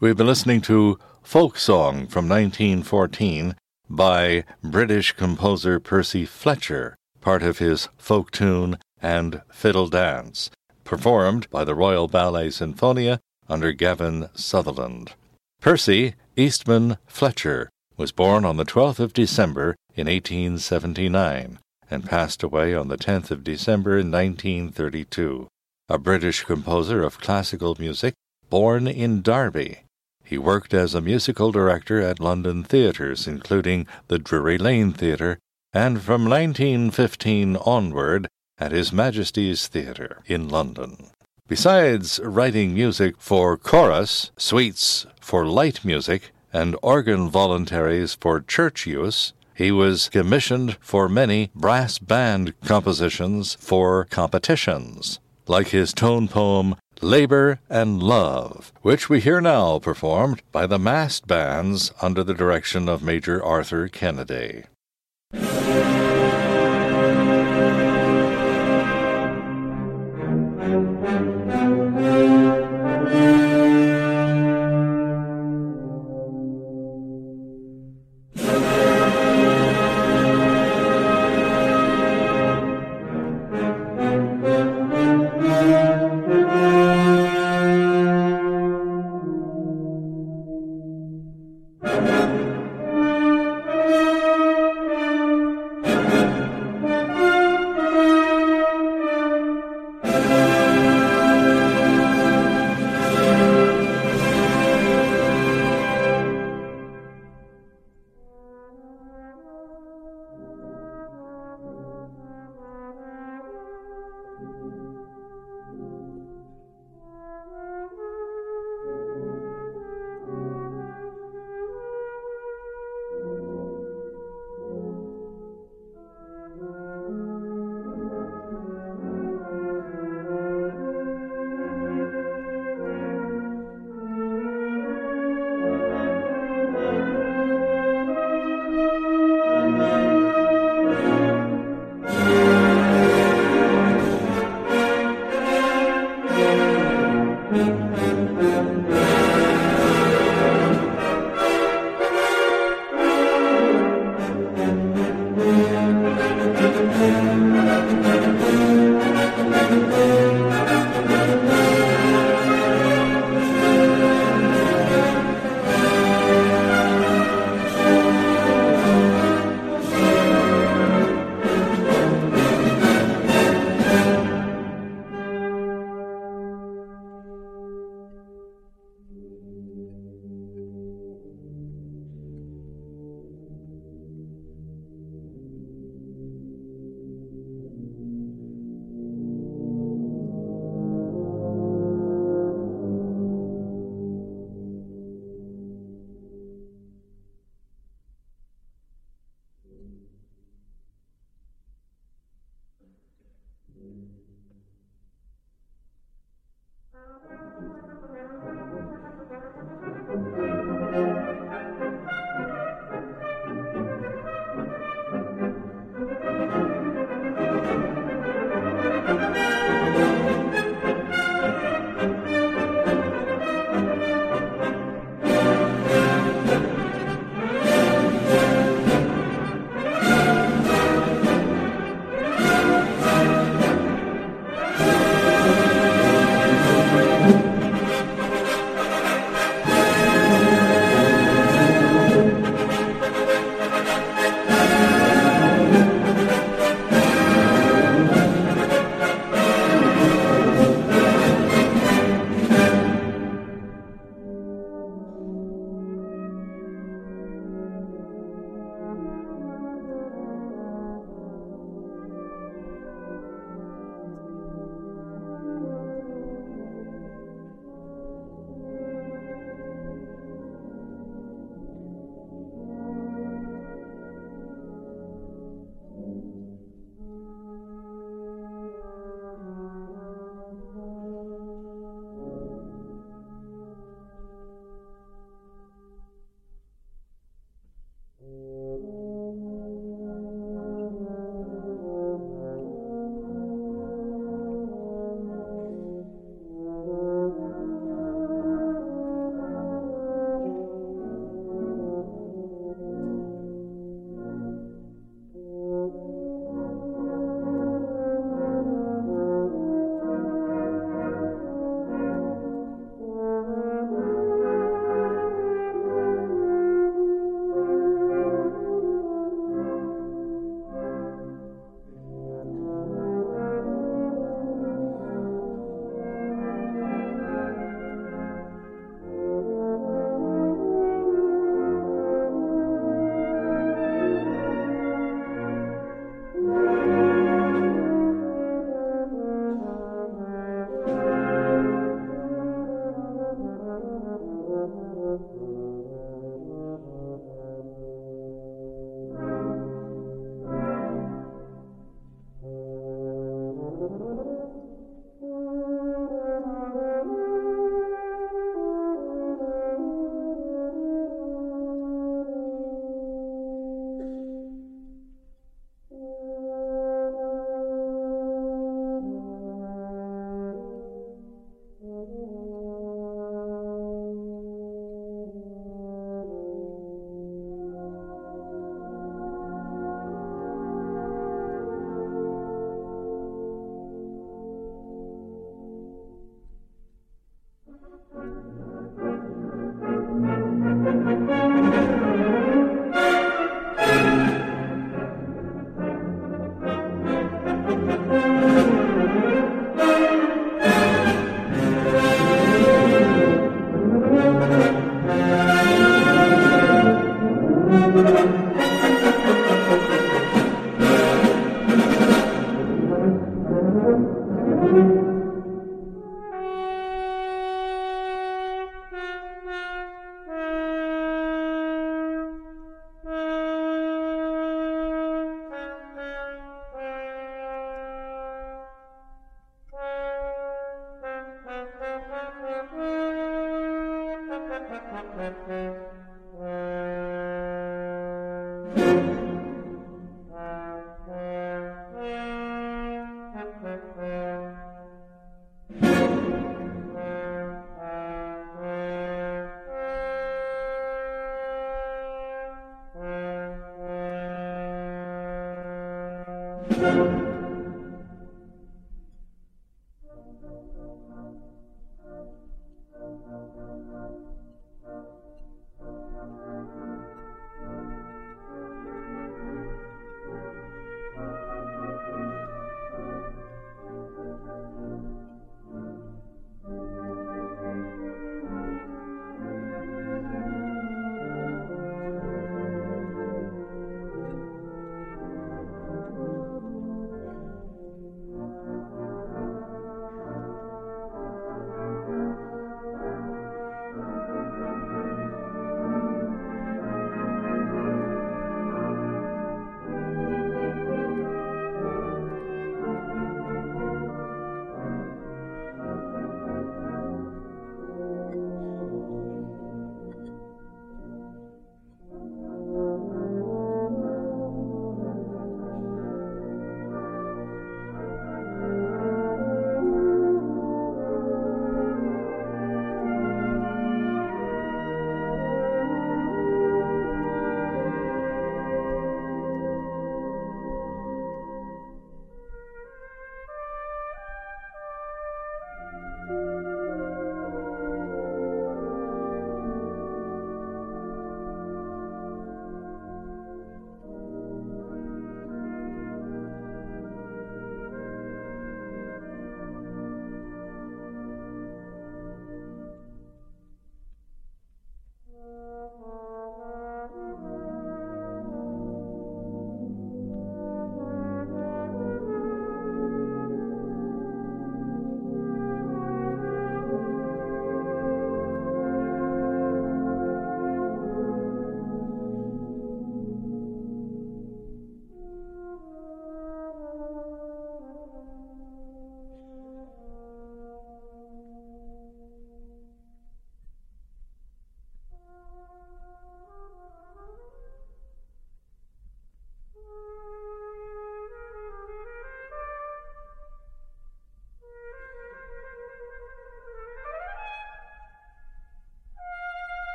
We've been listening to Folk Song from 1914 by British composer Percy Fletcher, part of his folk tune and fiddle dance, performed by the Royal Ballet Sinfonia under Gavin Sutherland. Percy Eastman Fletcher was born on the 12th of December in 1879 and passed away on the 10th of December in 1932. A British composer of classical music, born in Derby. He worked as a musical director at London theatres, including the Drury Lane Theatre, and from 1915 onward at His Majesty's Theatre in London. Besides writing music for chorus, suites for light music, and organ voluntaries for church use, he was commissioned for many brass band compositions for competitions, like his tone poem Labor and Love, which we hear now performed by the massed bands under the direction of Major Arthur Kennedy.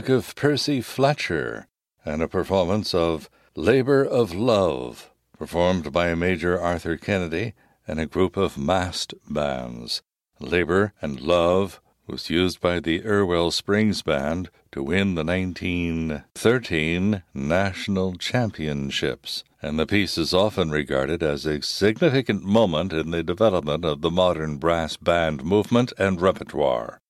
Music of Percy Fletcher, and a performance of Labor of Love, performed by Major Arthur Kennedy and a group of massed bands. Labor and Love was used by the Irwell Springs Band to win the 1913 National Championships, and the piece is often regarded as a significant moment in the development of the modern brass band movement and repertoire.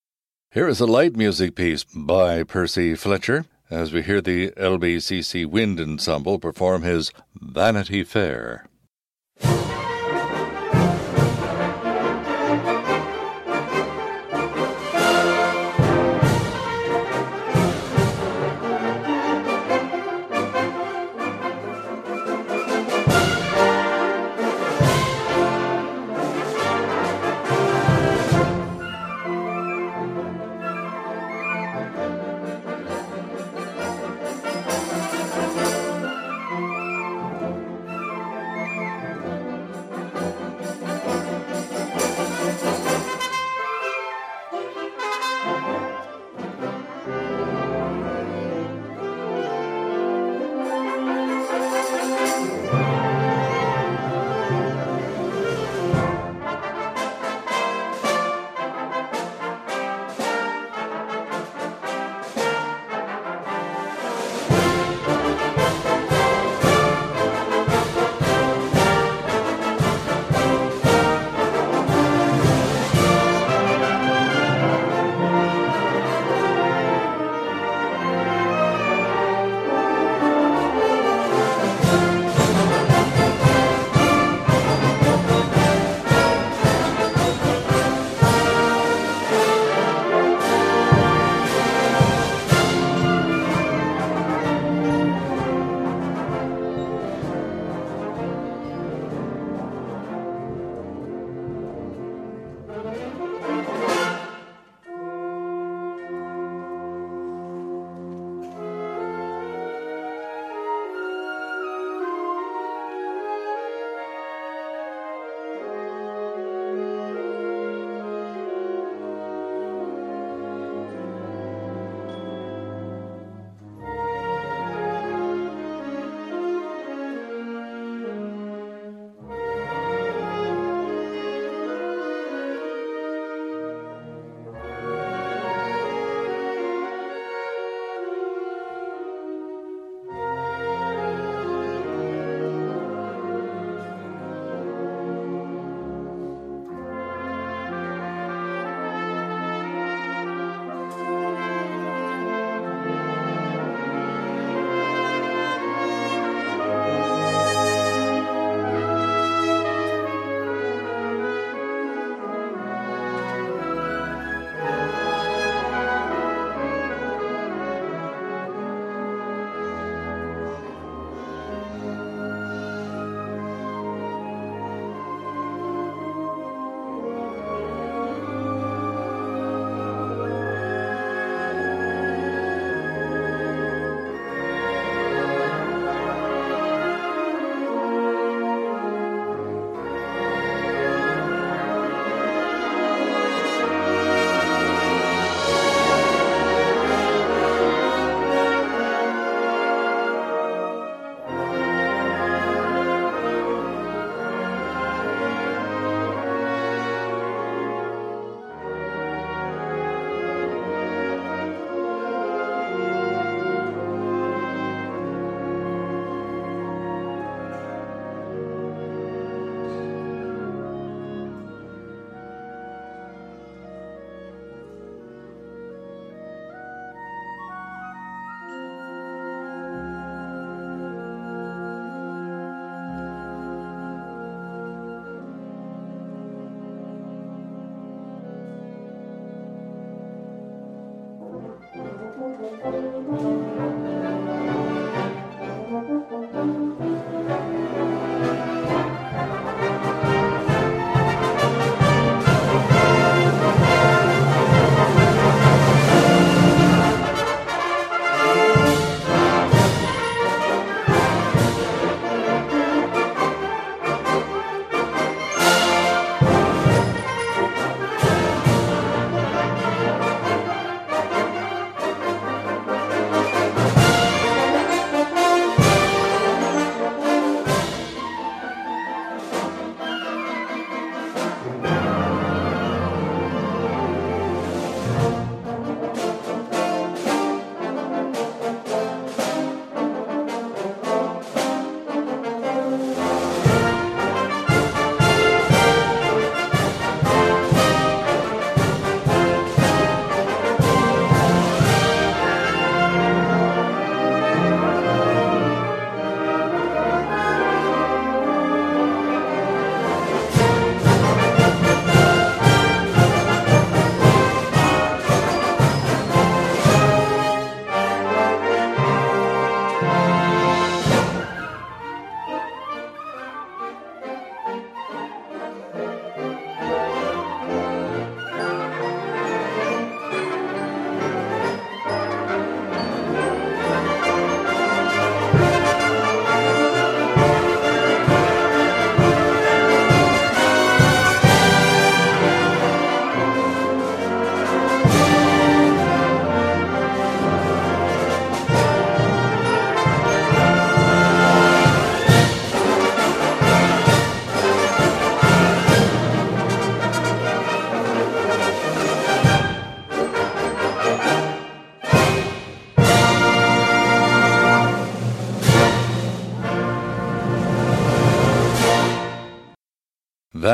Here is a light music piece by Percy Fletcher as we hear the LBCC Wind Ensemble perform his Vanity Fair.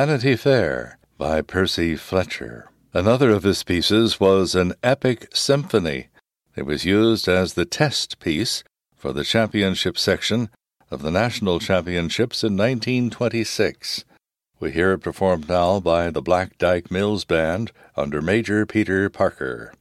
Vanity Fair by Percy Fletcher. Another of his pieces was an epic symphony. It was used as the test piece for the championship section of the National Championships in 1926. We hear it performed now by the Black Dyke Mills Band under Major Peter Parkes.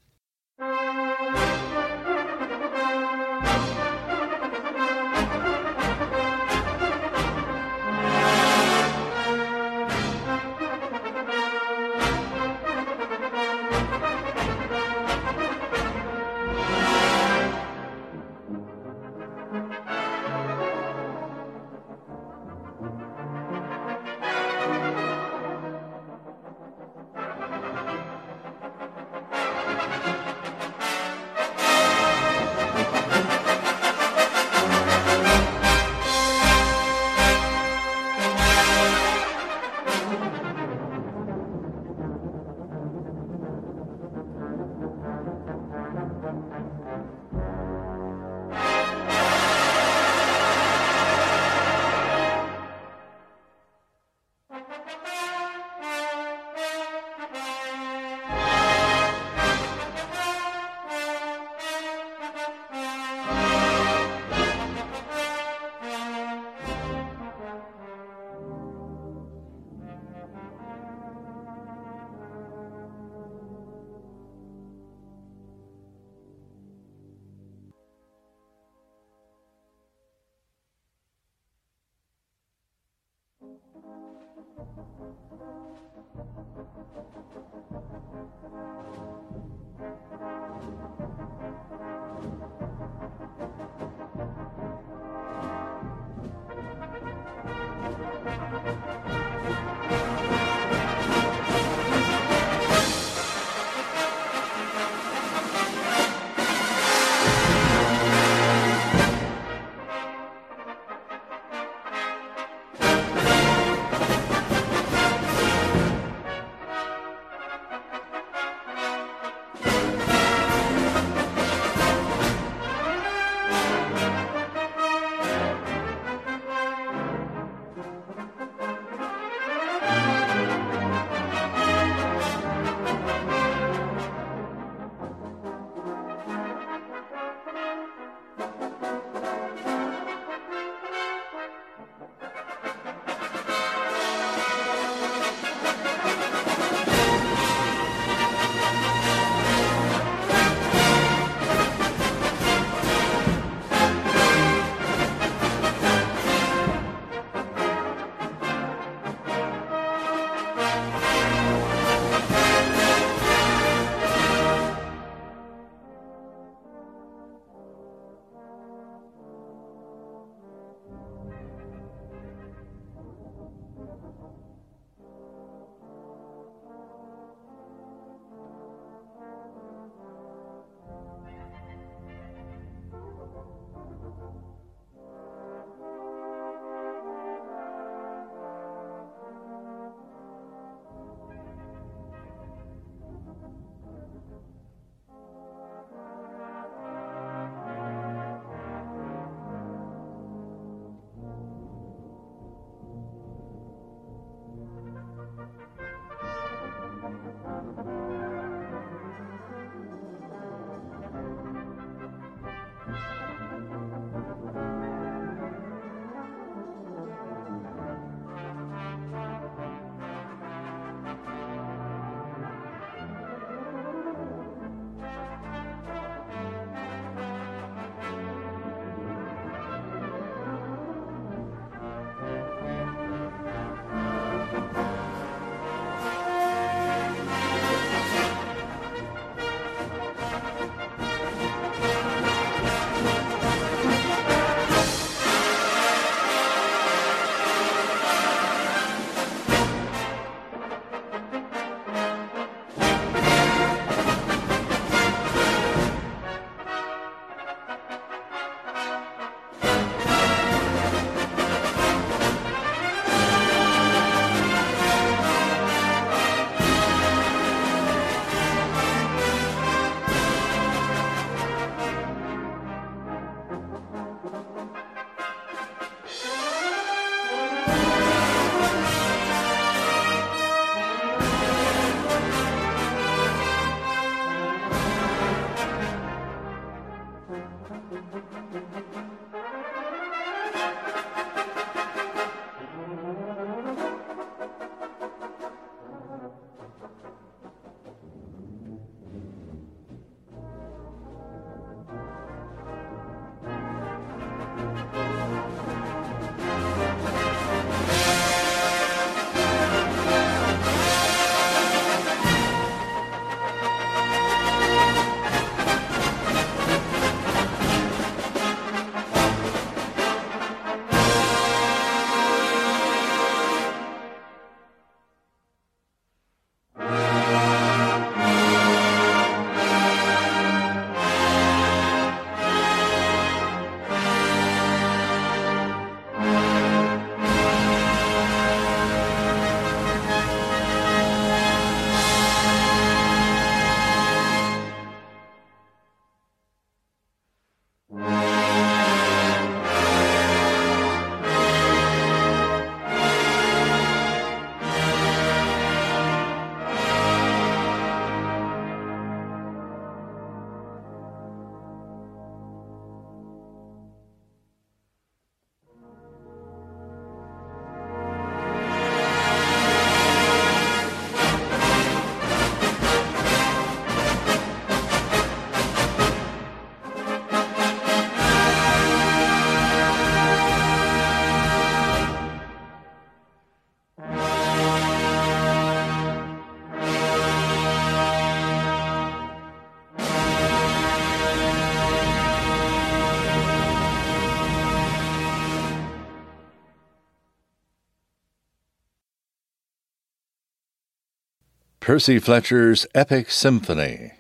Percy Fletcher's Epic Symphony,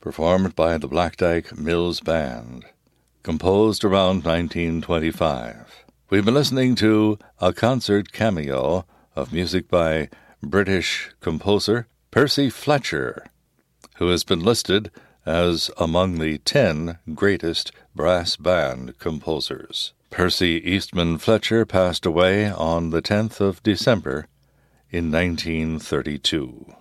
performed by the Black Dyke Mills Band, composed around 1925. We've been listening to a concert cameo of music by British composer Percy Fletcher, who has been listed as among the ten greatest brass band composers. Percy Eastman Fletcher passed away on the 10th of December in 1932.